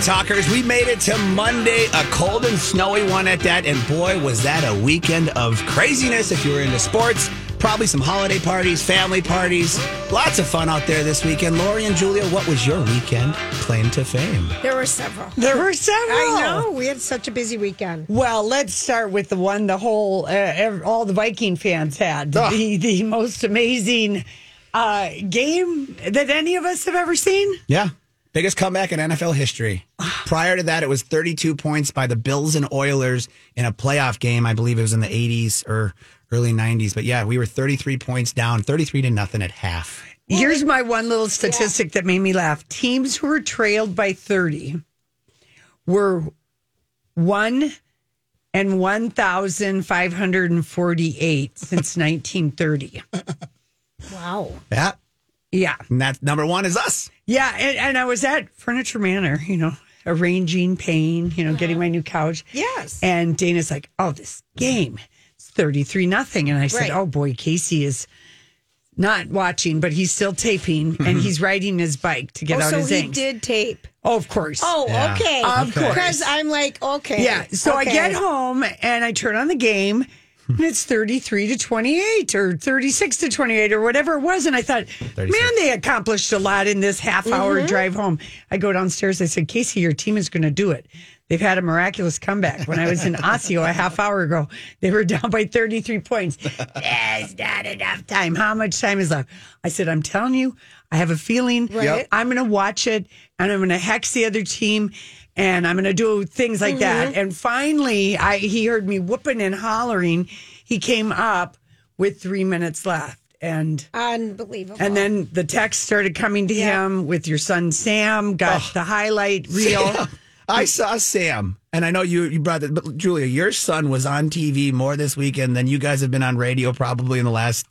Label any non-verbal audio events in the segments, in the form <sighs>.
right, talkers, we made it to Monday, a cold and snowy one at that. And boy, was that a weekend of craziness if you were into sports. Probably some holiday parties, family parties. Lots of fun out there this weekend. Lori and Julia, what was your weekend claim to fame? There were several. There were several. I know. We had such a busy weekend. Well, let's start with the one the whole uh, ev- all the Viking fans had Ugh. the the most amazing uh, game that any of us have ever seen. Yeah. Biggest comeback in NFL history. <sighs> Prior to that, it was 32 points by the Bills and Oilers in a playoff game. I believe it was in the 80s or early 90s. But yeah, we were 33 points down, 33 to nothing at half. Here's my one little statistic that made me laugh. Teams who were trailed by 30 were 1 and 1,548 since 1930. <laughs> Wow. Yeah. Yeah. And that's number one is us. Yeah. And, and I was at Furniture Manor, you know, arranging, pain, you know, getting my new couch. Yes. And Dana's like, oh, this game it's 33 nothing. And I said, Right. oh boy, Casey is not watching, but he's still taping <laughs> and he's riding his bike to get Oh, out so his he ink. did tape. Oh, of course. Oh, Yeah. okay. Of course. Because I'm like, okay. Yeah. So I okay. get home and I turn on the game and it's 33 to 28 or 36 to 28 or whatever it was. And I thought, 36. man, they accomplished a lot in this half hour Mm-hmm. drive home. I go downstairs. I said, Casey, your team is going to do it. They've had a miraculous comeback. When I was in <laughs> Osseo a half hour ago, they were down by 33 points. <laughs> There's not enough time. How much time is left? I said, I'm telling you, I have a feeling Right. I'm going to watch it and I'm going to hex the other team and I'm going to do things like that. Mm-hmm. And finally, I he heard me whooping and hollering. He came up with three minutes left. And Unbelievable. and then the text started coming to Yeah. him with your son Sam got the highlight reel. <laughs> I saw Sam, and I know you you brought that, but Julia, your son was on TV more this weekend than you guys have been on radio probably in the last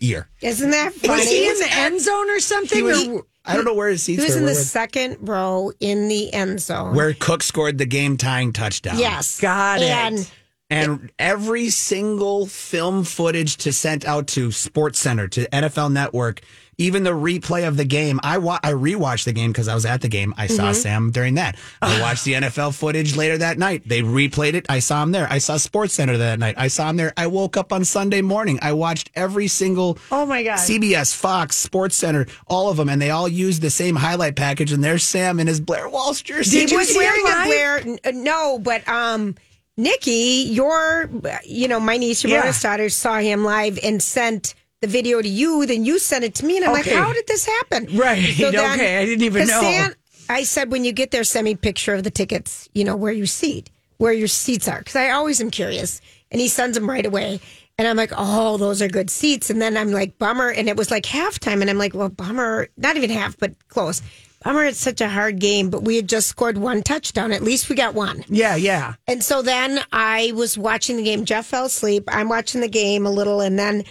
year. Isn't that funny? Was he in the end zone or something? He was. or- I don't know where his seats. He was were. in the Where, was- second row in the end zone. where Cook scored the game tying touchdown. yes. Got it. and And every single film footage to sent out to Sports Center to NFL Network, even the replay of the game. I wa- I rewatched the game because I was at the game. I saw Sam during that. I <laughs> watched the NFL footage later that night. They replayed it. I saw him there. I saw Sports Center that night. I saw him there. I woke up on Sunday morning. I watched every single Oh my God. CBS, Fox, Sports Center, all of them, and they all used the same highlight package. And there's Sam in his Blair Walsh jersey. Did he you was see him wearing a? Blair. uh, No, but um, Nikki, your, you know, my niece, your Yeah. bonus daughter, saw him live and sent the video to you. Then you sent it to me, and I'm Okay. like, how did this happen? Right. <laughs> Okay, I didn't even know. San- I said when you get there, send me a picture of the tickets. You know where you seat, where your seats are, because I always am curious. And he sends them right away. And I'm like, oh, those are good seats. And then I'm like, bummer. And it was like halftime. And I'm like, well, bummer. Not even half, but close. Bummer, it's such a hard game. But we had just scored one touchdown. At least we got one. yeah, yeah. And so then I was watching the game. Jeff fell asleep. I'm watching the game a little, and then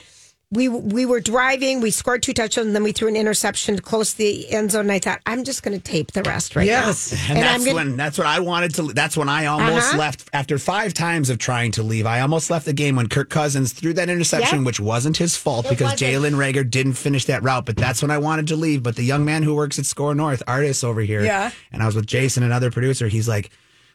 we we were driving. We scored two touchdowns, and then we threw an interception to close the end zone. And I thought, I'm just going to tape the rest right Yes. now. And, that's I'm gonna, when that's what I wanted to. That's when I almost Uh-huh. left after five times of trying to leave. I almost left the game when Kirk Cousins threw that interception, Yeah. which wasn't his fault It because. Jalen Reagor didn't finish that route. But that's when I wanted to leave. But the young man who works at Score North, artist over here, Yeah. and I was with Jason, another producer. He's like.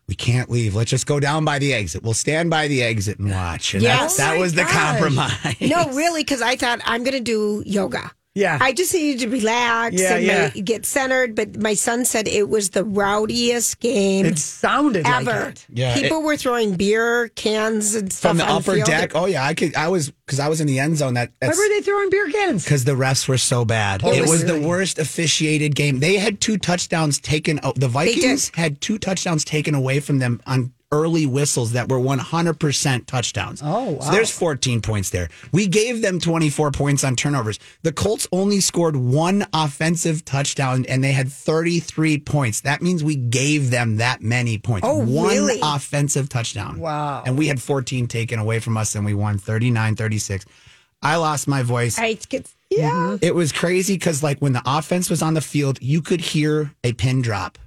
We can't leave. Let's just go down by the exit. We'll stand by the exit and watch. And Yes. that, that Oh my was the compromise. no, really, because I thought I'm going to do yoga. Yeah. I just needed to relax Yeah, and yeah. my- get centered. But my son said it was the rowdiest game It sounded like ever. it. Yeah, People were throwing beer cans and stuff From the on upper field. deck. Oh yeah, I could. I was because I was in the end zone. That Why were they throwing beer cans? because the refs were so bad. it was really? the worst officiated game. They had two touchdowns taken. oh, The Vikings had two touchdowns taken away from them on early whistles that were 100% touchdowns. Oh, So there's 14 points there. We gave them 24 points on turnovers. The Colts only scored one offensive touchdown and they had 33 points. That means we gave them that many points. Oh, one really? offensive touchdown. Wow. And we had 14 taken away from us and we won 39 36. I lost my voice. I get, yeah. Mm-hmm. It was crazy because, like, when the offense was on the field, you could hear a pin drop.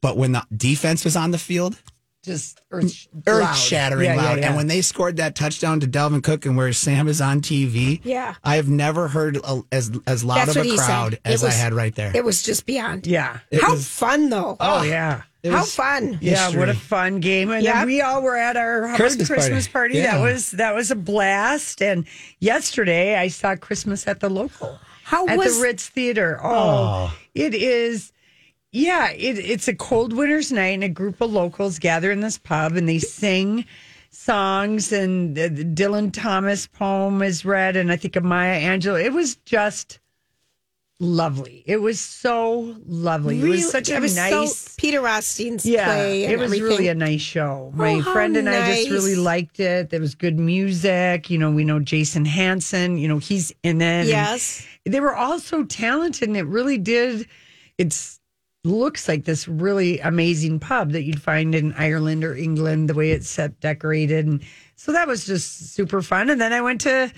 But when the defense was on the field, Just earth, earth loud. shattering Yeah, yeah, loud. yeah. And when they scored that touchdown to Dalvin Cook and where Sam is on TV, Yeah. I have never heard a, as as loud That's of what a he crowd said. as It was- I had right there. It was just beyond. yeah. It How was- fun though. Oh, oh yeah. It How was fun. Yeah, what a fun game! And Yep. then we all were at our Christmas Christmas, party. party. That was that was a blast. And yesterday I saw Christmas at the local. How at was- the Ritz Theater? Oh, oh. it is. Yeah, it, it's a cold winter's night, and a group of locals gather in this pub and they sing songs. And uh, the Dylan Thomas poem is read, and I think of Maya Angelou. It was just lovely. It was so lovely. it was such a it was so- nice. Peter Rothstein's Yeah, play. It was everything. really a nice show. My how friend and I just really liked it. There was good music. You know, we know Jason Hansen. You know, he's in it. and Yes. they were all so talented, and it really did. It's looks like this really amazing pub that you'd find in Ireland or England. The way it's set, decorated, and so that was just super fun. And then I went to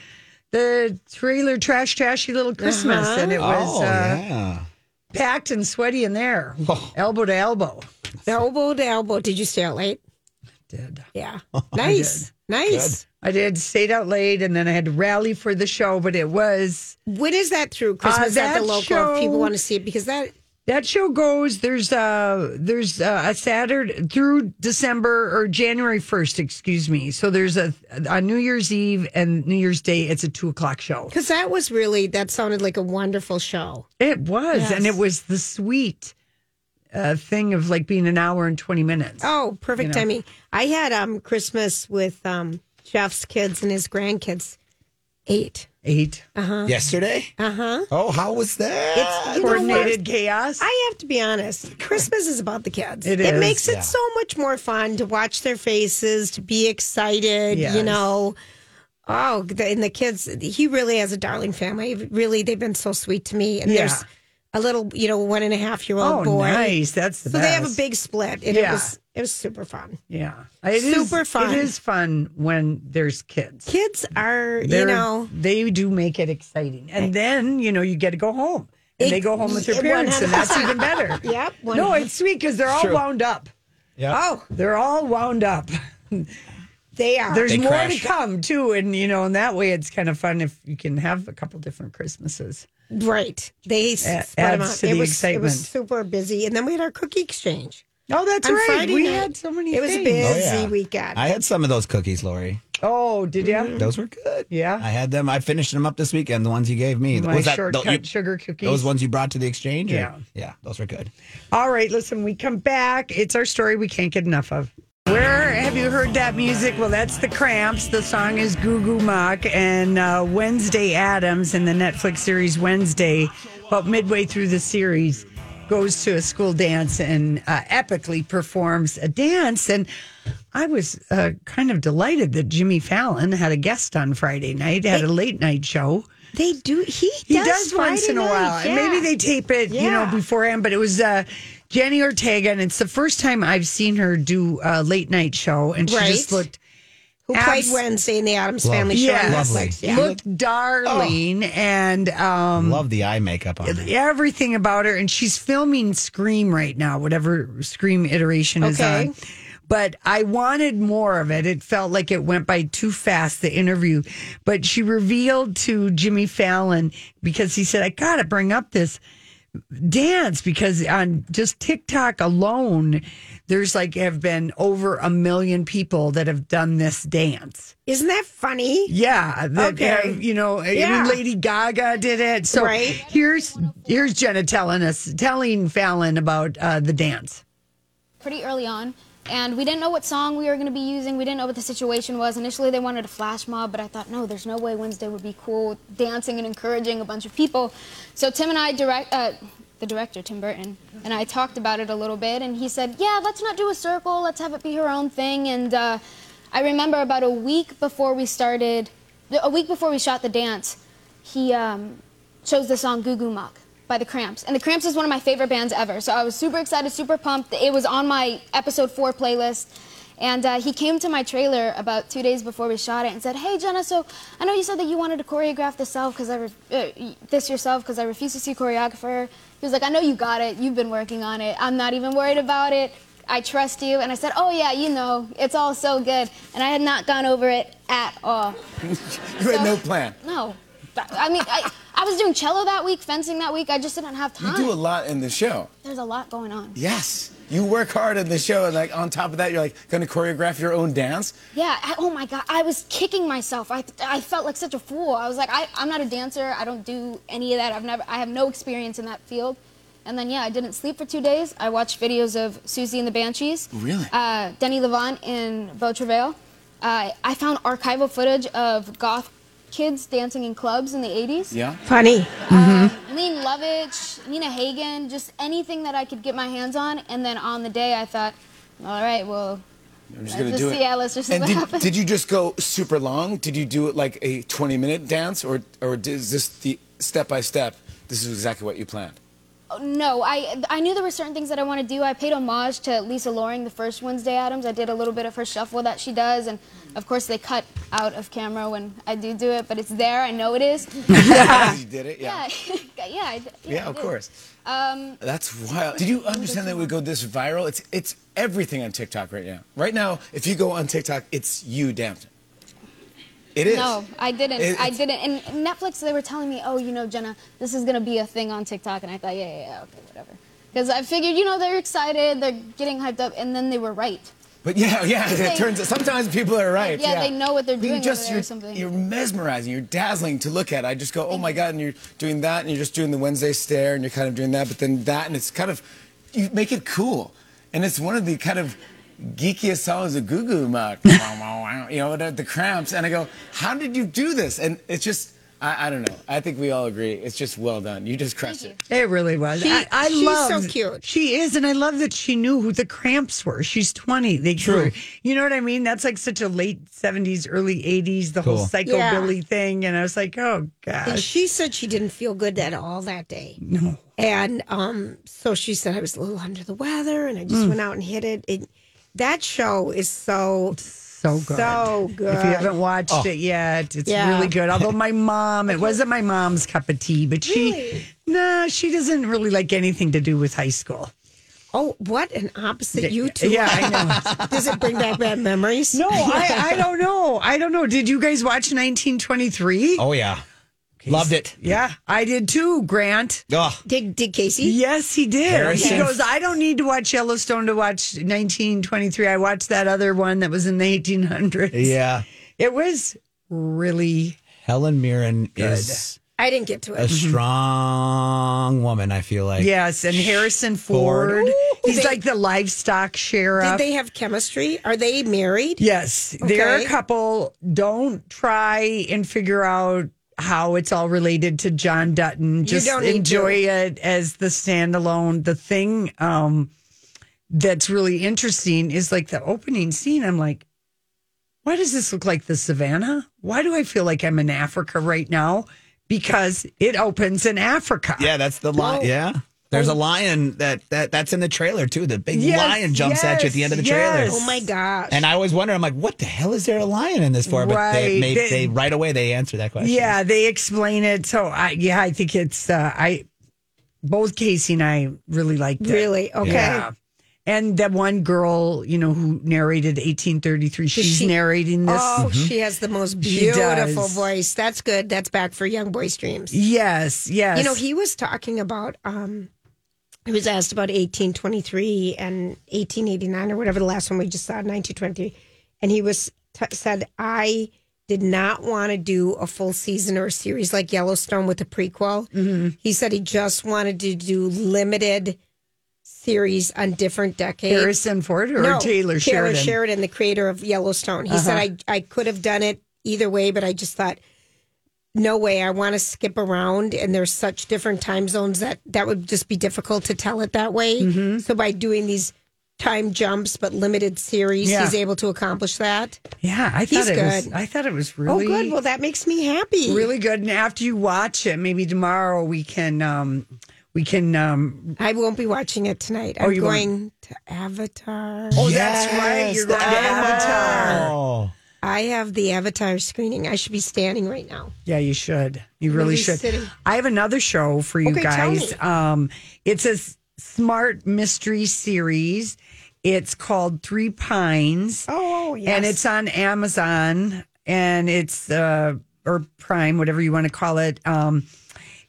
the trailer trash trashy little Christmas, and it was Oh, uh, yeah. packed and sweaty in there, <laughs> elbow to elbow. elbow to elbow. Did you stay out late? Did. Yeah. <laughs> Nice. Nice. I did stayed out late and then I had to rally for the show, but it was When is that through Christmas at that the local? show- if people want to see it, because that that show goes there's uh there's uh, a Saturday through December or January first, excuse me. So there's a a New Year's Eve and New Year's Day. It's a two o'clock show. because that was really that sounded like a wonderful show. It was, and it was the sweet uh, thing of like being an hour and twenty minutes. Oh, perfect You know. timing. I had um Christmas with um Jeff's kids and his grandkids. Eight. Eight Uh-huh. Yesterday? Uh huh. Oh, how was that? It's you know what? coordinated chaos. I have to be honest. Christmas is about the kids. It is, It makes it yeah. so much more fun to watch their faces, to be excited. Yes. You know. Oh, the, and the kids. He really has a darling family. Really, they've been so sweet to me. And Yeah. there's a little, you know, one and a half year old oh, boy. nice. That's the So they have a big split, and Yeah. it was it was super fun. Yeah, It is- Super fun. It is fun when there's kids. Kids are, you They're- know, they do make it exciting, and then you know you get to go home, and they go home with their It- parents, and that's even <laughs> better. Yep, No, 100%. it's sweet because they're all True. wound up. Yeah. oh, They're all wound up. <laughs> they are. There's They more crash. to come too, and you know, in that way, it's kind of fun if you can have a couple different Christmases. Right. They A- spread them out. to it the was excitement. it was super busy, and then we had our cookie exchange. Oh, that's On right. Friday we night. had so many. It was a things. Oh, busy yeah. weekend. I had some of those cookies, Lori. Oh, did you? Mm-hmm. Those were good. Yeah. I had them. I finished them up this weekend. The ones you gave me. My was that shortcut tho- you- sugar cookies. Those ones you brought to the exchange. or- Yeah. Yeah. Those were good. All right, listen, we come back. It's our story we can't get enough of. Where have you heard that music? Well, that's the Cramps. The song is Goo Goo Muck. And uh, Wednesday Addams in the Netflix series Wednesday, about midway through the series, goes to a school dance and uh, epically performs a dance. And I was uh, kind of delighted that Jimmy Fallon had a guest on Friday night, had a late night show. They do. He He does, does, once in a while. night, And maybe they tape it, you know, beforehand, but it was uh, Jenny Ortega, and it's the first time I've seen her do a late night show, and she just looked who played abs- Wednesday in the Addams Love- Family show on Yes. Lovely. Netflix. Yeah. looked darling, and um, Love the eye makeup on her. everything about her. And she's filming Scream right now, whatever Scream iteration is Okay. on. But I wanted more of it. It felt like it went by too fast, the interview. But she revealed to Jimmy Fallon because he said, I got to bring up this dance because on just TikTok alone, there's like have been over a million people that have done this dance. Isn't that funny? Yeah, that Okay. have, you know, I Yeah. mean, Lady Gaga did it. So Right. here's here's Jenna telling us, telling Fallon about uh, the dance. pretty early on, and we didn't know what song we were going to be using. We didn't know what the situation was. Initially, they wanted a flash mob, but I thought, no, there's no way Wednesday would be cool dancing and encouraging a bunch of people. So Tim and I direct. Uh, the director, Tim Burton, and I talked about it a little bit, and he said, Yeah, let's not do a circle, let's have it be her own thing. And uh, I remember about a week before we started, a week before we shot the dance, he um, chose the song Goo Goo Muck by the Cramps. And the Cramps is one of my favorite bands ever. So I was super excited, super pumped. It was on my episode four playlist. And uh, he came to my trailer about two days before we shot it and said, "Hey Jenna, so I know you said that you wanted to choreograph this self because I uh, this yourself because I refuse to see a choreographer." He was like, "I know you got it. You've been working on it. I'm not even worried about it. I trust you." And I said, "Oh yeah, you know, it's all so good." And I had not gone over it at all. <laughs> You had no plan. No, I mean, I, I was doing cello that week, fencing that week. I just didn't have time. You do a lot in the show. There's a lot going on. Yes. you work hard in the show, and like on top of that, you're like going to choreograph your own dance. Yeah. I, oh my God. I was kicking myself. I, I felt like such a fool. I was like, I, I'm not a dancer. I don't do any of that. I've never. I have no experience in that field. And then yeah, I didn't sleep for two days. I watched videos of Siouxsie and the Banshees. Really? Uh, Denis Lavant in Beau Travail. Uh, I found archival footage of goth kids dancing in clubs in the 80s. Yeah. Funny. Um, mm-hmm. Lene Lovich, Nina Hagen, just anything that I could get my hands on. And then on the day, I thought, all right, well, I'm just gonna just do see- it. yeah, let's just and did, did you just go super long? Did you do it like a 20 minute dance, or or is this the step by step? This is exactly what you planned. No, I I knew there were certain things that I want to do. I paid homage to Lisa Loring, the first Wednesday Addams. I did a little bit of her shuffle that she does, and of course they cut out of camera when I do do it, but it's there. I know it is. <laughs> you did it. Yeah. Yeah, <laughs> yeah, I, yeah, Yeah, of course. Um, That's wild. Did you understand that it would go this viral? It's it's everything on TikTok right now. Right now, if you go on TikTok, it's you dancing. It is. No, I didn't. It- I didn't. And Netflix, they were telling me, oh, you know, Jenna, this is gonna be a thing on TikTok, and I thought, yeah, yeah, yeah okay, whatever. Because I figured, you know, they're excited, they're getting hyped up, and then they were right. But yeah, <laughs> yeah. It They- turns. Out sometimes people are right. Yeah, they know what they're But you doing just you're, something. you're mesmerizing. You're dazzling to look at. I just go, oh my god, and you're doing that, and you're just doing the Wednesday stare, and you're kind of doing that, but then that, and it's kind of you make it cool, and it's one of the kind of geekiest songs a Goo Goo Muck, you know, the, the Cramps, and I go, how did you do this? And it's just. I, I don't know. I think we all agree. It's just well done. You just crushed it. It really was. She- I, I she's love. so cute. She is, and I love that she knew who the Cramps were. She's twenty. They True. Were, you know what I mean? That's like such a late seventies, early eighties, the whole Cool. psychobilly thing. And I was like, oh god. And she said she didn't feel good at all that day. no. And um, so she said I was a little under the weather, and I Mm. just went out and hit it. it. That show is so So good. So good. If you haven't watched it oh. yet, it's Yeah. really good. Although my mom, it wasn't my mom's cup of tea, but she, Really? nah, she doesn't really like anything to do with high school. Oh, what an opposite you two. Yeah. I know. <laughs> Does it bring back bad memories? No, I, I don't know. I don't know. Did you guys watch 1923? Oh yeah, loved it. Yeah, I did too, Grant. Oh, Did did Casey? Yes, he did. Harrison. He goes, I don't need to watch Yellowstone to watch 1923. I watched that other one that was in the 1800s. yeah. It was really Helen Mirren is I didn't get to it. a mm-hmm. strong woman. I feel like. Yes, and Harrison Ford. Ford. He's They- like the livestock sheriff. Did they have chemistry? Are they married? yes, they're a couple. Don't try and figure out how it's all related to John Dutton. Just don't need enjoy to. it as the standalone. The thing um, that's really interesting is like the opening scene. I'm like, why does this look like the savannah? Why do I feel like I'm in Africa right now? Because it opens in Africa. Yeah, that's the lion. yeah. There's a lion that, that that's in the trailer too. The big Yes, lion jumps at you at the end of the yes, trailer. yes. Oh my gosh. And I always wonder, I'm like, what the hell is there a lion in this for? But they, Right. they, They- they right away they answer that question. Yeah, they explain it. So I yeah, I think it's uh I both Casey and I really liked it. Really? Okay. Yeah. And that one girl, you know, who narrated 1833, she's she- narrating this. Oh, she has the most She beautiful voice. That's good. That's back for Young Boy Streams. Yes, yes. You know, he was talking about. um He was asked about 1823 and 1889 or whatever the last one we just saw, 1923, and he was t- said, "I did not want to do a full season or a series like Yellowstone with a prequel." Mm-hmm. He said he just wanted to do limited series on different decades. Harrison Ford or Taylor Sheridan. Sheridan, the creator of Yellowstone. He said, Uh-huh. I, I could have done it either way, but I just thought, no way. I want to skip around, and there's such different time zones that that would just be difficult to tell it that way. Mm-hmm. So by doing these time jumps but limited series, Yeah. he's able to accomplish that. Yeah, I thought He's it was good. I thought it was really good. oh, good. Well, that makes me happy. really good. And after you watch it, maybe tomorrow we can um we can um I won't be watching it tonight. Oh, I'm you won't? going to Avatar. Oh, that's right. You're going to Avatar. Oh. I have the Avatar screening. I should be standing right now. Yeah, you should. You really should. City. I have another show for you Okay, tell guys. me. Um, it's a s- smart mystery series. It's called Three Pines. Oh, yes. And it's on Amazon and it's uh or Prime, whatever you want to call it. Um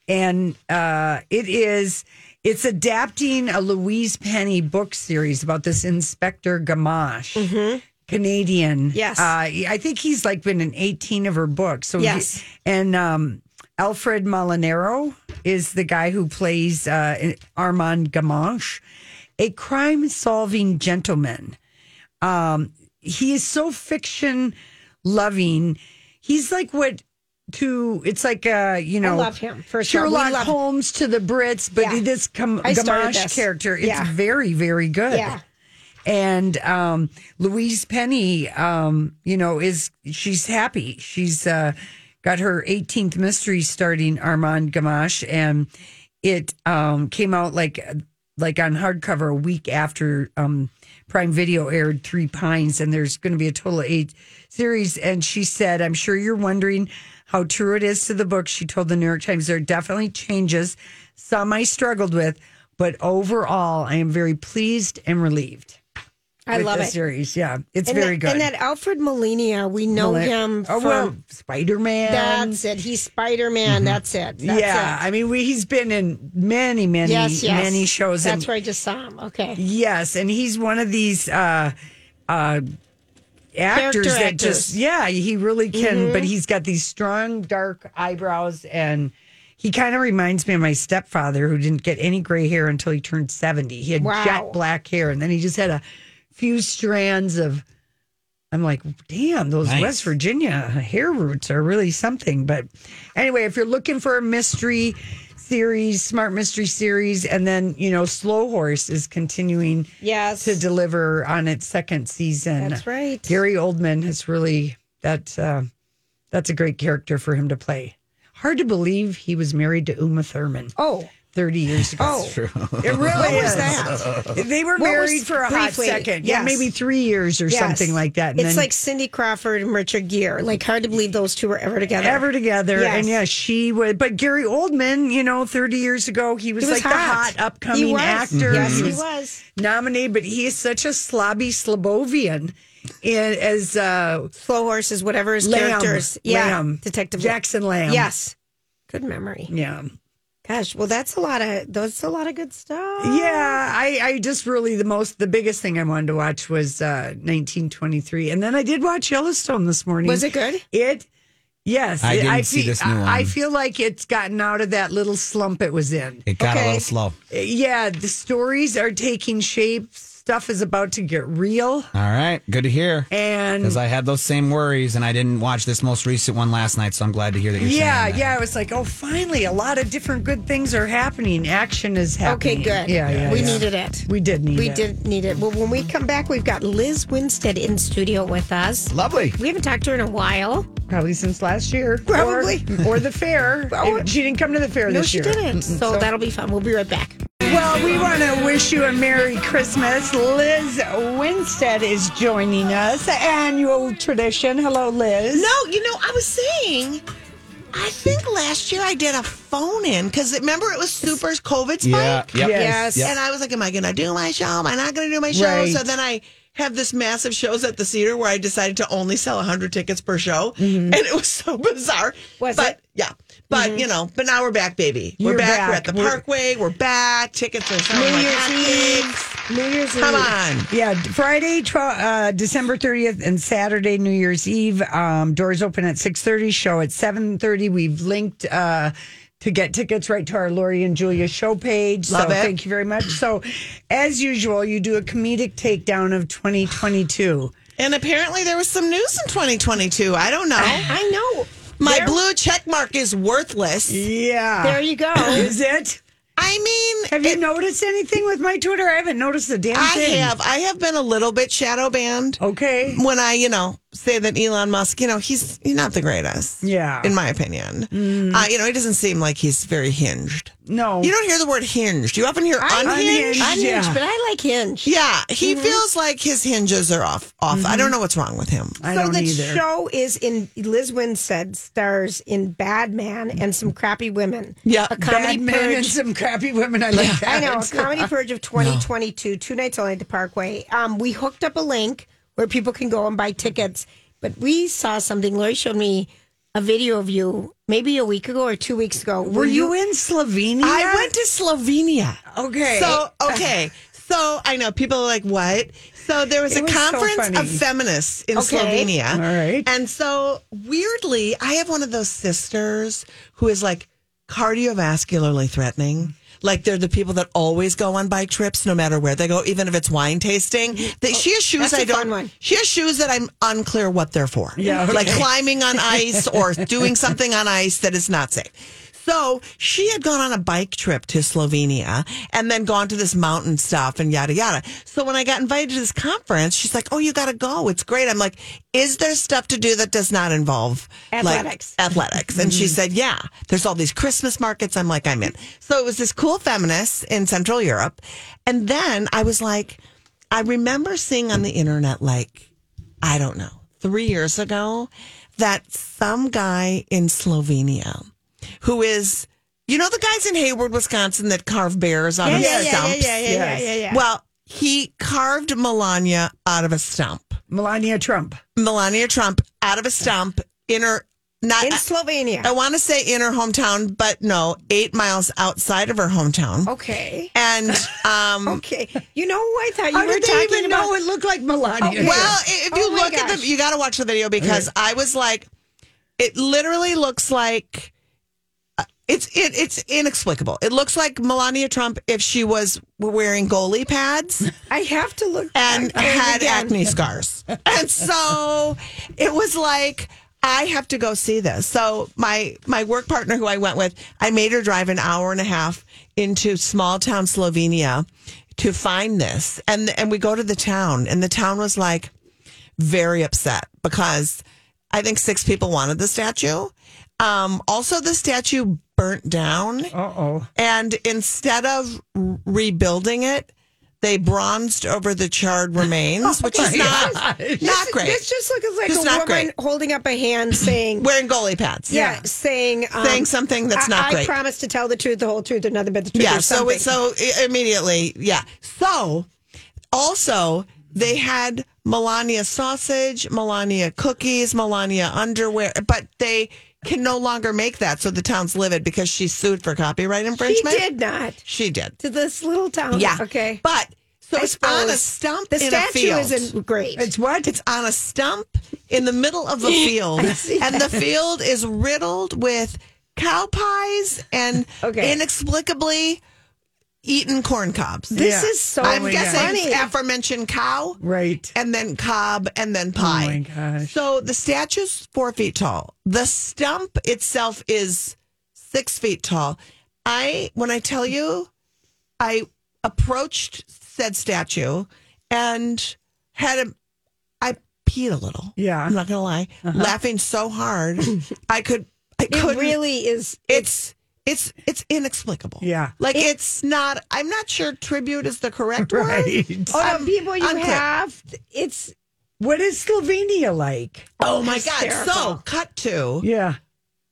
and uh it is It's adapting a Louise Penny book series about this Inspector Gamache. Canadian. Yes. Uh, I think he's like been in 18 of her books. So he- Yes. and um, Alfred Molinaro is the guy who plays uh, Armand Gamache, a crime solving gentleman. Um, he is so fiction loving. He's like what to it's like uh you know love him, for Sherlock love- Holmes to the Brits, but Yeah. this com- Gamache this. character, it's Yeah. very very good. Yeah. And um, Louise Penny, um, you know, is she's happy. She's uh, got her 18th mystery starting Armand Gamache, and it um, came out like like on hardcover a week after um, Prime Video aired Three Pines, and there's going to be a total of eight series. And she said, "I'm sure you're wondering how true it is to the book." She told the New York Times, "There are definitely changes. Some I struggled with, but overall, I am very pleased and relieved." I love the it. series. Yeah, it's And very that, good. And that Alfred Molina, we know him oh, from. well, Spider Man. that's it. He's Spider Man. That's it. That's yeah, it. I mean, we, he's been in many, many, yes, yes. many shows. That's and, where I just saw him. Okay. Yes, and he's one of these uh, uh, actors Character that actors. just, yeah, he really can. Mm-hmm. But he's got these strong, dark eyebrows, and he kind of reminds me of my stepfather, who didn't get any gray hair until he turned seventy. He had Wow. jet black hair, and then he just had a few strands of. I'm like, damn, those Nice. West Virginia hair roots are really something. But anyway, if you're looking for a mystery series, smart mystery series, and then, you know, Slow Horse is continuing Yes. to deliver on its second season. That's right. Gary Oldman has really, that, uh, that's a great character for him to play. Hard to believe he was married to Uma Thurman Oh. 30 years ago. Oh. It really What was is. that? They were What married was- for a briefly, hot second. Yeah, yes. maybe three years or Yes. something like that. And it's then- like Cindy Crawford and Richard Gere. Like hard to believe those two were ever together. ever together. Yes. And yeah, she would. But Gary Oldman, you know, 30 years ago, he was, He was like the hot. hot upcoming He was. actor. Yes, he was. nominated, but he is such a slobby Slobovian. And as uh, Slow horses, whatever his Lamb, characters. Yeah. Lamb. Detective Jackson Lamb. Yes. Good memory. yeah. Gosh, well, that's a lot of that's a lot of good stuff. Yeah, I, I just really the most the biggest thing I wanted to watch was uh 1923, and then I did watch Yellowstone this morning. Was it good? It, yes, I didn't I see feel, this new I, I feel like it's gotten out of that little slump it was in. It got a little slow. Yeah, the stories are taking shape. Stuff is about to get real, All right, good to hear. and Because I had those same worries, and I didn't watch this most recent one last night, so I'm glad to hear that you're yeah, saying that. yeah, I was like, oh, finally, a lot of different good things are happening. Action is happening. Okay, good. Yeah, yeah, We yeah. needed it. We did need We it. We did need it. Well, when we come back, we've got Lizz Winstead in studio with us. Lovely. We haven't talked to her in a while. Probably since last year. Probably. Or, or the fair. <laughs> Oh. she didn't come to the fair No, this year. No, she didn't. So, that'll be fun. We'll be right back. Well, we want to wish you a Merry Christmas. Lizz Winstead is joining us. Annual tradition. Hello, Liz. No, you know, I was saying, I think last year I did a phone in because remember it was super COVID spike? Yeah, yep. Yes. Yep. And I was like, am I going to do my show? Am I not going to do my show? Right. So then I have this massive shows at the Cedar where I decided to only sell 100 tickets per show. Mm-hmm. And it was so <laughs> bizarre. Was but, it? Yeah. But, you know, but now we're back, baby. You're we're back. back. We're at the We're- Parkway. We're back. Tickets are selling New Year's. Eve. New Year's Come Eve. on. Yeah, Friday, 12, uh, December 30th and Saturday, New Year's Eve. Um, doors open at 6.30, show at 7.30. We've linked uh, to get tickets right to our Lori and Julia show page. Love so it. thank you very much. So as usual, you do a comedic takedown of 2022. And apparently there was some news in 2022. I don't know. <sighs> I know. My There- blue check mark is worthless. Yeah. There you go. <laughs> Is it? I mean, Have you it- noticed anything with my Twitter? I haven't noticed a damn I thing. have. I have been a little bit shadow banned Okay. when I, you know, say that Elon Musk, you know, he's he's not the greatest. Yeah. In my opinion. Uh, you know, he doesn't seem like he's very hinged. No. You don't hear the word hinged. You often hear I'm unhinged. unhinged. Unhinged, Yeah. but I like Hinge. Yeah, he feels like his hinges are off. Off. I don't know what's wrong with him. I so don't the either. show is in Lizz Winstead stars in Bad Man and some crappy women. Yeah, a comedy Bad men and some crappy women. I like that. I know a comedy purge of <laughs> 2022, two nights only at the Parkway. Um, we hooked up a link where people can go and buy tickets, but we saw something. Lori showed me a video of you maybe a week ago or two weeks ago. Were you in Slovenia? I went to Slovenia. Okay. So <laughs> okay. So I know people are like, what? So there was It a was conference funny. of feminists in Okay. Slovenia. All right. And so weirdly, I have one of those sisters who is like cardiovascularly threatening. Like they're the people that always go on bike trips, no matter where they go, even if it's wine tasting. Mm-hmm. They, she has oh, shoes that's a I don't. She has shoes that I'm unclear what they're for. Yeah, like climbing on ice or doing something on ice that is not safe. So she had gone on a bike trip to Slovenia and then gone to this mountain stuff and yada yada. So when I got invited to this conference, she's like, "Oh, you got to go. It's great." I'm like, "Is there stuff to do that does not involve like, Athletics. athletics?" And she mm-hmm. said, "Yeah. There's all these Christmas markets." I'm like, "I'm in." So it was this cool feminist in Central Europe, and then I was like, I remember seeing on the internet like I don't know, three years ago, that some guy in Slovenia who is, you know, the guys in Hayward, Wisconsin that carve bears out of yeah, yeah, stumps? yeah, yeah, yeah, yeah, yeah. Well, he carved Melania out of a stump. Melania Trump. Melania Trump out of a stump in her, not, in Slovenia. I want to say in her hometown, but no, eight miles outside of her hometown. okay. And, <laughs> um, Okay. You know who I thought you How were did they talking even about? know it looked like Melania? Okay. Well, if you Oh my look at the, you got to watch the video because I was like, it literally looks like it's it, it's inexplicable. It looks like Melania Trump if she was wearing goalie pads I have to look and had again. acne scars, and so it was like. I have to go see this. So my my work partner who I went with, I made her drive an hour and a half into small town Slovenia to find this. And and we go to the town and the town was like very upset because I think six people wanted the statue. Um, also the statue burnt down Uh oh. and instead of r- rebuilding it, they bronzed over the charred remains, which is <laughs> not not great. This just looks like Just a not woman great. holding up a hand <clears throat> saying, Wearing goalie pads. yeah, saying, um, Saying something that's I, not I great. promise to tell the truth, the whole truth, and nothing but the truth. Yeah, or so something. it, so i- immediately, yeah. So also they had Melania sausage, Melania cookies, Melania underwear, but they can no longer make that. So the town's livid because she sued for copyright infringement. she did not She did. to this little town. Yeah. Okay. But so I it's on a stump the in a statue isn't great. It's what? It's on a stump in the middle of a <laughs> field, and the field is riddled with cow pies and Okay. inexplicably eaten corn cobs. this Yeah. is so I'm my guessing funny. aforementioned cow, Right. and then cob, and then pie. Oh my gosh. So the statue's four feet tall. The stump itself is six feet tall. I when I tell you, I approached said statue and had a I peed a little. Yeah. I'm not gonna lie, uh-huh. laughing so hard <coughs> I could. I It couldn't. really is. It's it's it's inexplicable. Yeah. like it's not. I'm not sure tribute is the correct <laughs> word. Right. Oh, Um, the people you unclear. have, it's What is Slovenia like? Oh my god! hysterical. So cut to Yeah.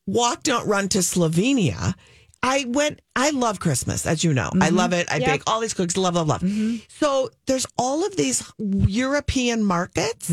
walk don't run to Slovenia. I went. I love Christmas, as you know. I love it. I Yep. bake all these cookies. Love, love, love. So there's all of these European markets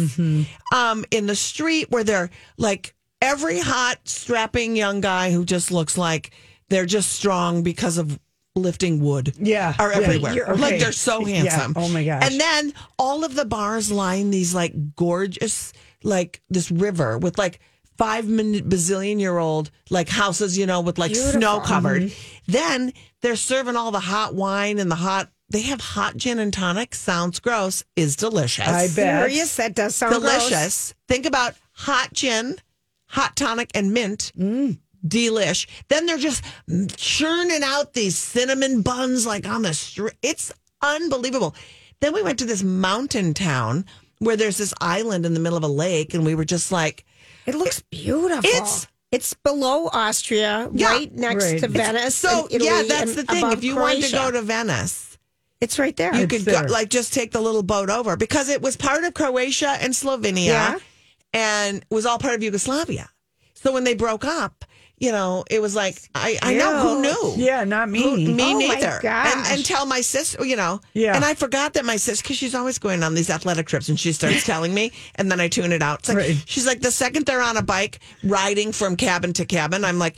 um, in the street where they're like every hot, strapping young guy who just looks like they're just strong because of lifting wood. Yeah. are everywhere. You're- Like they're so Yeah. handsome. Oh my gosh. And then all of the bars line these like gorgeous, like this river with like five min- bazillion year old like houses, you know, with like snow covered. Mm-hmm. Then they're serving all the hot wine and the hot. They have hot gin and tonic. Sounds gross. Is delicious. I bet. serious. That does sound gross. delicious. Think about hot gin, hot tonic, and mint. Mm. Delish. Then they're just churning out these cinnamon buns like on the street. It's unbelievable. Then we went to this mountain town where there's this island in the middle of a lake, and we were just like, It looks beautiful. It's- it's below Austria, Yeah. right next Right. to It's- Venice. so and Italy yeah, that's and the thing. If you wanted to go to Venice, it's right there. you It's could go, like just take the little boat over because it was part of Croatia and Slovenia Yeah. and was all part of Yugoslavia. So when they broke up, you know, it was like I, I know who knew. Yeah, not me. Who- me Oh, neither. And, and tell my sister, you know. Yeah. And I forgot that my sister, because she's always going on these athletic trips, and she starts <laughs> telling me, and then I tune it out. It's like, Right. She's like, the second they're on a bike riding from cabin to cabin, I'm like,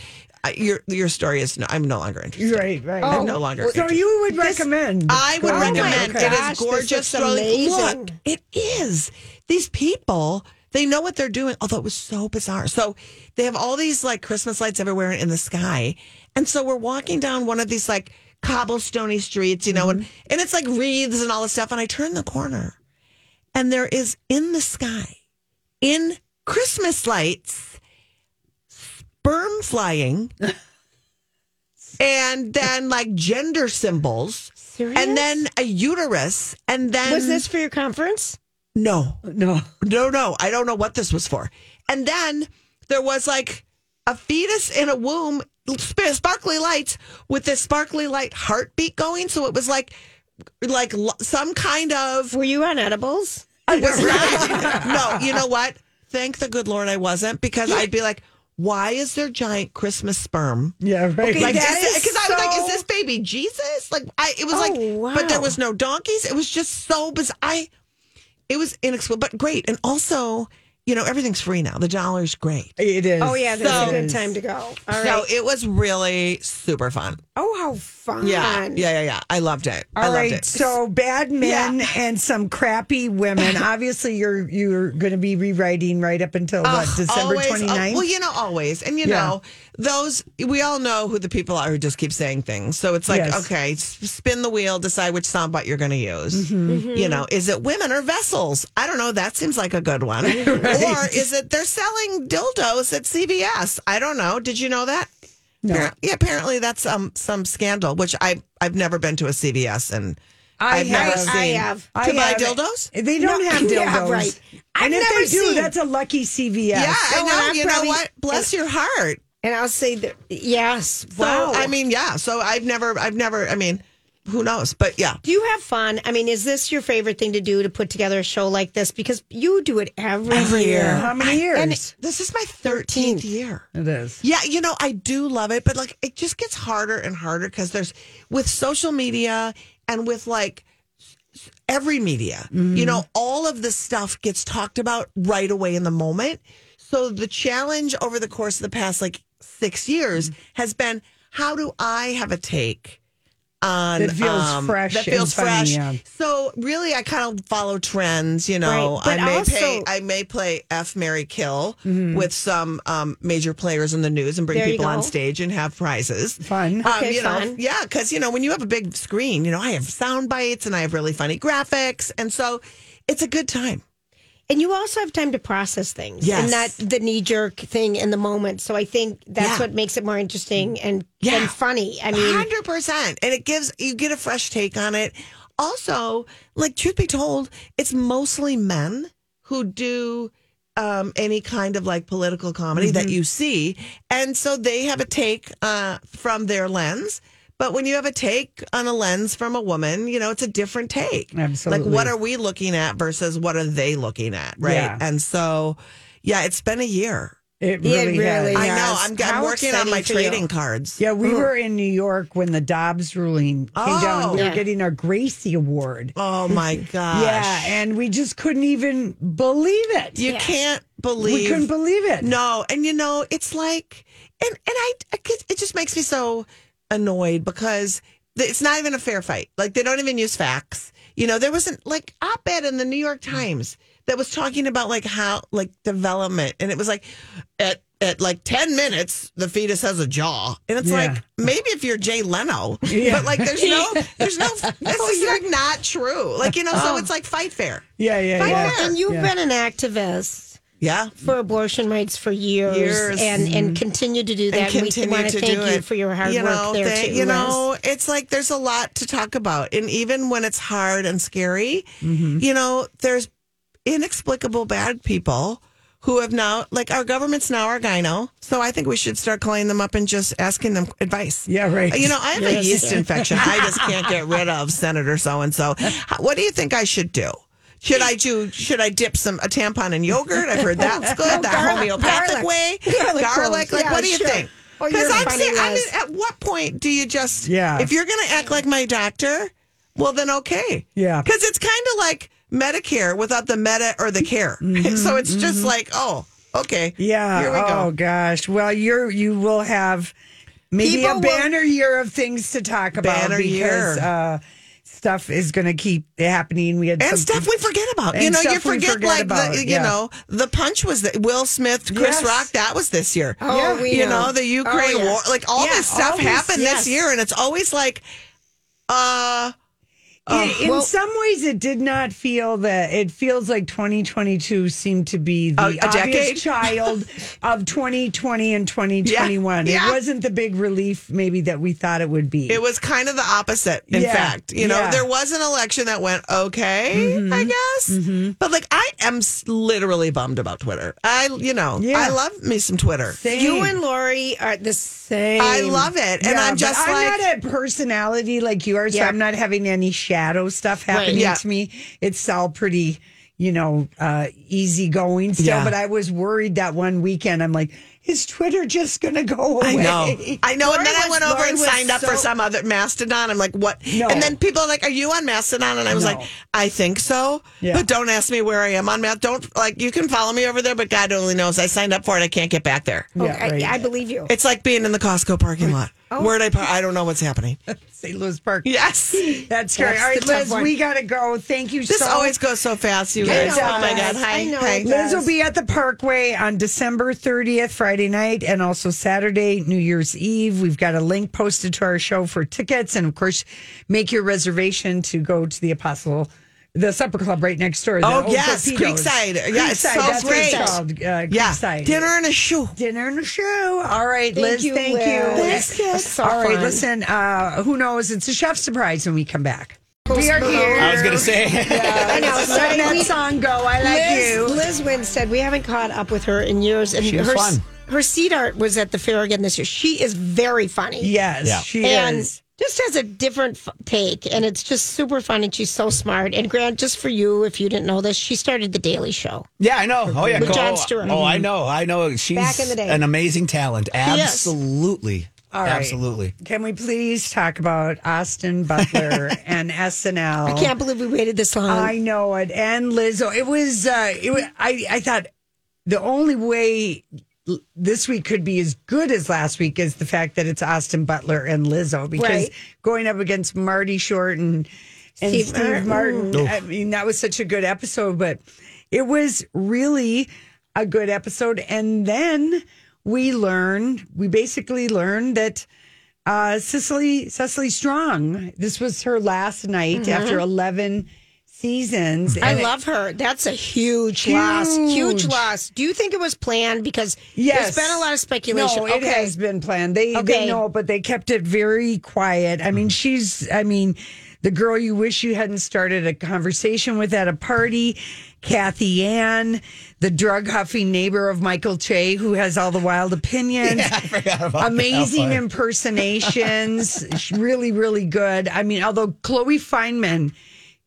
your your story is no, I'm no longer interested. Right, right. I'm no oh, longer. So you would recommend? I would oh there. recommend. It is Gosh, this gorgeous. looks amazing. Look, it is. These people, they know what they're doing. Although it was so bizarre. So they have all these like Christmas lights everywhere in the sky, and so we're walking down one of these like cobblestony streets, you know, and mm-hmm. and it's like wreaths and all this stuff. And I turn the corner, and there is in the sky, in Christmas lights, sperm flying. <laughs> And then like gender symbols, Serious? and then a uterus, and then Was this for your conference? No, No. no, no. I don't know what this was for. And then there was like a fetus in a womb, sparkly lights with this sparkly light heartbeat going. So it was like, like some kind of. Were you on edibles? I was <laughs> not. no, you know what? Thank the good Lord I wasn't because I'd be like, why is there giant Christmas sperm? Yeah, right. Okay, Like, that is because I was like, is this baby Jesus? Like, I it was Oh, like, but there was no donkeys. It was just so bizarre. I, it was inexplicable, but great. And also, you know, everything's free now. The dollar's great. it is. Oh yeah, that's So- a good time to go. All right. So it was really super fun. Oh, how fun! Yeah, yeah, yeah, yeah. I loved it. I All loved right, it. so bad men and some crappy women. <laughs> Obviously, you're you're going to be rewriting right up until what December always, 29th. uh, well, you know, always. And you Yeah. know, those, we all know who the people are who just keep saying things. So it's like, Yes. okay, spin the wheel, decide which soundbite you're going to use. Mm-hmm. You know, is it women or vessels? I don't know. That seems like a good one. <laughs> Or is it they're selling dildos at CVS? I don't know. Did you know that? No. Yeah, apparently that's um, some scandal, which I, I've never been to a CVS and I I've never have. seen. I have. I To buy have- dildos? They don't No, have <laughs> dildos. yeah, right. I've And if never they do, seen- that's a lucky CVS. Yeah, I and know. I'm You know what? Bless your heart. And I'll say that yes. So wow. I mean, yeah. So I've never, I've never. I mean, who knows? But yeah, do you have fun? I mean, is this your favorite thing to do to put together a show like this? Because you do it every, Every year. How many years? and this is my thirteenth year. it is. Yeah, you know, I do love it, but like, it just gets harder and harder because there's with social media and with like every media, mm-hmm. you know, all of this stuff gets talked about right away in the moment. So the challenge over the course of the past like six years mm-hmm. has been how do I have a take on That feels um, fresh That feels funny, fresh. yeah. So really, I kind of follow trends. You know, Right, I may also- pay, I may play F Mary Kill with some um, major players in the news and bring people on stage and have prizes. Fun. Um, Okay, you know, yeah, because you know when you have a big screen, you know I have sound bites and I have really funny graphics, and so it's a good time. And you also have time to process things Yes. and not the knee jerk thing in the moment. So I think that's Yeah. what makes it more interesting and, Yeah. and funny. I mean, hundred percent, and it gives you get a fresh take on it. Also, like truth be told, it's mostly men who do um, any kind of like political comedy that Mm-hmm. you see, and so they have a take uh, from their lens. But when you have a take on a lens from a woman, you know it's a different take. Absolutely. Like, what are we looking at versus what are they looking at, right? Yeah. And so, yeah, it's been a year. It Yeah, it really, really has. I know. I'm, I'm working on my trading cards. Yeah, we were in New York when the Dobbs ruling came down. and We Oh. were getting our Gracie Award. Oh my <laughs> gosh. Yeah, and we just couldn't even believe it. You can't believe we couldn't believe it. No, and you know, it's like, and and I, I it just makes me so annoyed because it's not even a fair fight. Like they don't even use facts. You know, there was an like op-ed in the New York Times that was talking about like how like development, and it was like at at like ten minutes the fetus has a jaw, and it's Yeah. like maybe if you're Jay Leno, Yeah. but like there's no <laughs> there's no this oh, is like not true. Like you know, so oh. it's like fight fair. Yeah, yeah, fight yeah. and you've Yeah. been an activist Yeah. for abortion rights for years, Years. and and mm-hmm. continue to do that. and we want to thank do you it for your hard you work know, there they- too. You Les. know, it's like there's a lot to talk about, and even when it's hard and scary, mm-hmm. you know, there's inexplicable bad people who have now, like our government's now our gyno. So I think we should start calling them up and just asking them advice. Yeah, right. You know, I have a yeast infection. I just can't get rid of, Senator so and so. What do you think I should do? Should I do? Should I dip some a tampon in yogurt? I've heard that's <laughs> good. that homeopathic garlic. way, <laughs> Garlic garlic. Like, Yeah, what do you sure. think? Because I'm saying, I mean, at what point do you just, Yeah. if you're going to act like my doctor, well, then okay. Yeah. Because it's kind of like Medicare without the meta or the care. <laughs> so it's just like, oh, okay. Mm-hmm, Yeah. Here we go. Oh gosh. Well, you're you will have maybe People a will- banner year of things to talk about Banner because year. uh, stuff is going to keep happening. We had And some stuff we forget about. You know, you forget, forget like about, the, you yeah. know, the punch was the Will Smith, Chris Yes. Rock. That was this year. Oh, Yeah. we you know. know, the Ukraine Oh, yeah. war, like all Yeah, this stuff all this- happened yes. this year, and it's always like, uh, Oh, in, in well- some ways, it did not feel that. It feels like 2022 seemed to be the A- a obvious decade? child <laughs> of 2020 and 2021. Yeah, yeah. It wasn't the big relief, maybe that we thought it would be. it was kind of the opposite. In Yeah, fact, you know, yeah. there was an election that went okay, mm-hmm, I guess, mm-hmm. but like I am literally bummed about Twitter. I, you know, Yeah. I love me some Twitter. Same. You and Lori are the same. I love it, and Yeah, I'm just I'm like. not a personality like you are, so Yeah. I'm not having any shadow stuff happening Yeah. to me. It's all pretty, you know, uh, easygoing still. Yeah. But I was worried that one weekend. I'm like, is Twitter just going to go away? I know. <laughs> I know. and then I went over Lori and signed up for some other Mastodon. I'm like, what? No. And then people are like, are you on Mastodon? And I was No. like, I think so. Yeah. But don't ask me where I am on Mastodon. Don't, like, you can follow me over there, but God only knows. I signed up for it. I can't get back there. Yeah, I. I believe you. It's like being in the Costco parking lot. Oh. Where'd I park? I don't know what's happening. <laughs> St. Louis Park. Yes. That's great. That's All right, Lizz, one. we got to go. Thank you This so always goes so fast, you guys. Oh my God. Hi. I know Hi. Lizz will be at the Parkway on December 30th, Friday night, and also Saturday, New Year's Eve. We've got a link posted to our show for tickets. And of course, make your reservation to go to the Apostle, the supper club right next door. Oh, yes. Torpedoes. Creekside. Yeah, Creekside, so that's great. called. Uh, Yeah. Creekside. Dinner and a shoe. Dinner and a show. All right, Thank Lizz. you, thank Lizz. you. That's so All right, fun. listen. Uh, who knows? It's a chef surprise when we come back. We are here. I was going to say. <laughs> I know. Letting Sorry, that we- song go. I like Lizz, you. Lizz Winstead, we haven't caught up with her in years. And She was her, fun. her seat art was at the fair again this year. She is very funny. Yes, Yeah. she and is. Just has a different f- take. And it's just super fun. And she's so smart. And Grant, just for you, if you didn't know this, she started The Daily Show. Yeah, I know. Oh, yeah. With go- Jon Stewart. Oh, I know. I know. She's Back in the day. an amazing talent. is. Absolutely. All right. Absolutely. Can we please talk about Austin Butler <laughs> and SNL? I can't believe we waited this long. I know it. And Lizzo. It was. Uh, it was. I. I thought the only way l- this week could be as good as last week is the fact that it's Austin Butler and Lizzo because Right. going up against Marty Short and and Steve Steve, Martin. Martin. I mean, that was such a good episode, but it was really a good episode. And then we learned, we basically learned that uh, Cicely Cecily Strong. This was her last night after eleven seasons. I love her. That's a huge, loss. Huge Huge. loss. Do you think it was planned? Because Yes. there's been a lot of speculation. No, it has been planned. They Okay. they know, but they kept it very quiet. I mean, she's. I mean, the girl you wish you hadn't started a conversation with at a party. Cathy Anne, the drug huffing neighbor of Michael Che, who has all the wild opinions. <laughs> I forgot about Amazing one. <laughs> impersonations. Really, really good. I mean, although Chloe Fineman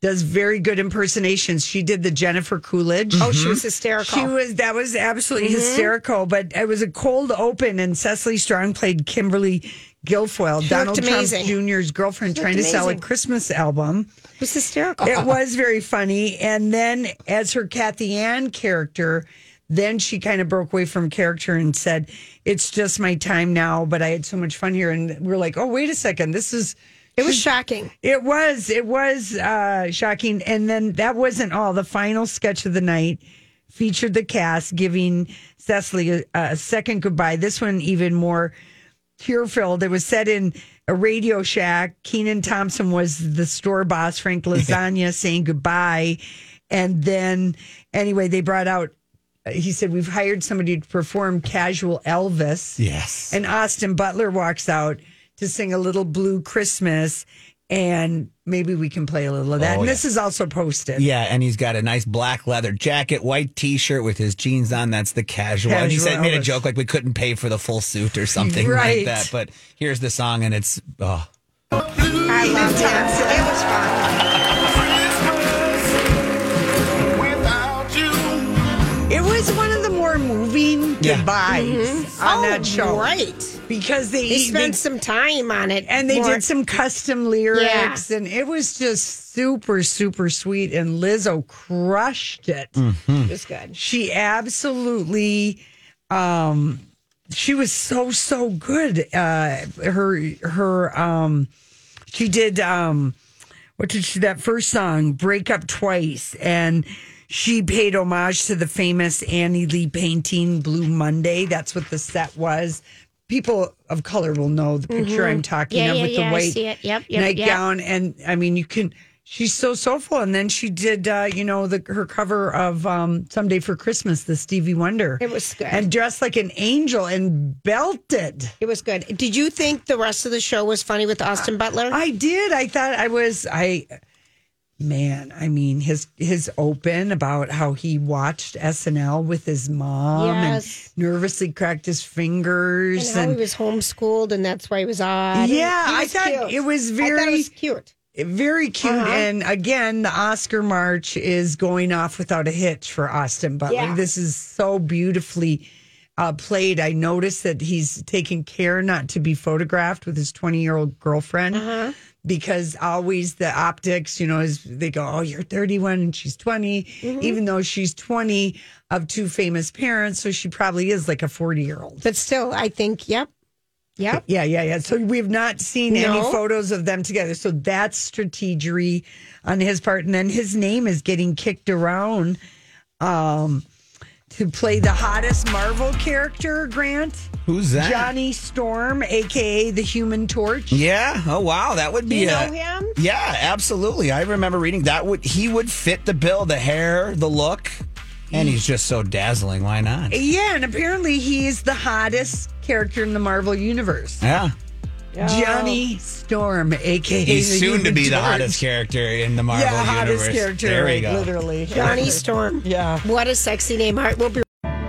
does very good impersonations. She did the Jennifer Coolidge. Oh, she mm-hmm. was hysterical. She was that was absolutely mm-hmm. hysterical, but it was a cold open, and Cecily Strong played Kimberly Guilfoyle, Donald Trump amazing. Jr.'s girlfriend, trying to sell a amazing. Christmas album. It was hysterical. It was very funny, and then as her Cathy Anne character. Then she kind of broke away from character and said, "It's just my time now." But I had so much fun here, and we're like, "Oh, wait a second, this is." It was shocking. <laughs> It was. It was uh, shocking. And then that wasn't all. The final sketch of the night featured the cast giving Cecily a, a second goodbye. This one even more tear filled. It was set in a Radio Shack. Kenan Thompson was the store boss. Frank <laughs> Lasagna saying goodbye. And then, anyway, they brought out. He said, "We've hired somebody to perform casual Elvis." Yes. And Austin Butler walks out to sing a little blue Christmas. And maybe we can play a little of that. Oh, and yeah. this is also posted. Yeah, and he's got a nice black leather jacket, white T-shirt with his jeans on. That's the casual. and he Casual said made a joke like we couldn't pay for the full suit or something Right. like that. But here's the song, and it's oh, I loved it. It was fun. It was one of the more moving Yeah. goodbyes mm-hmm. on Oh, that show. Right. Because they, They spent some time on it, and they More- did some custom lyrics, and it was just super, super sweet. And Lizzo crushed it. It was good. She absolutely, um, she was so so good. Uh, her her um, she did um, what did she that first song break up twice and. She paid homage to the famous Annie Lee painting Blue Monday. That's what the set was. People of color will know the picture I'm talking Mm-hmm. Yeah, of yeah, with yeah, the white. Yep, yep, yep. nightgown. And I mean, you can. She's so soulful. And then she did, uh, you know, the her cover of um, "Someday for Christmas," the Stevie Wonder. It was good. and dressed like an angel and belted. It was good. Did you think the rest of the show was funny with Austin Butler? I did. I thought I was. I man. I mean, his his open about how he watched SNL with his mom Yes. and nervously cracked his fingers and how he was homeschooled, and that's why he was odd. Yeah, He I was thought cute. it was very- it was cute. Very cute. Uh-huh. And again, the Oscar march is going off without a hitch for Austin Butler. Yeah. This is so beautifully uh, played. I noticed that he's taking care not to be photographed with his 20 year old girlfriend Uh-huh. Because always the optics, you know, is they go, Oh, you're 31 and she's 20, Mm-hmm. even though she's 20 of two famous parents. So she probably is like a 40 year old. But still, I think, yep. Yep. Yeah, yeah, yeah. So we've not seen any photos of them together. So that's strategery on his part. And then his name is getting kicked around um, to play the hottest Marvel character, Grant. Who's that? Johnny Storm, aka the Human Torch. Yeah. Oh wow, that would be. You a- know him? Yeah, absolutely. I remember reading that. Would he would fit the bill? The hair, the look, and he's just so dazzling. Why not? Yeah, and apparently he is the hottest character in the Marvel universe. Yeah. Johnny Storm, aka He's soon to be the Torch. hottest character in the Marvel yeah, universe. hottest character. There we go. Literally, Johnny Storm. Yeah. What a sexy name. All right, we'll be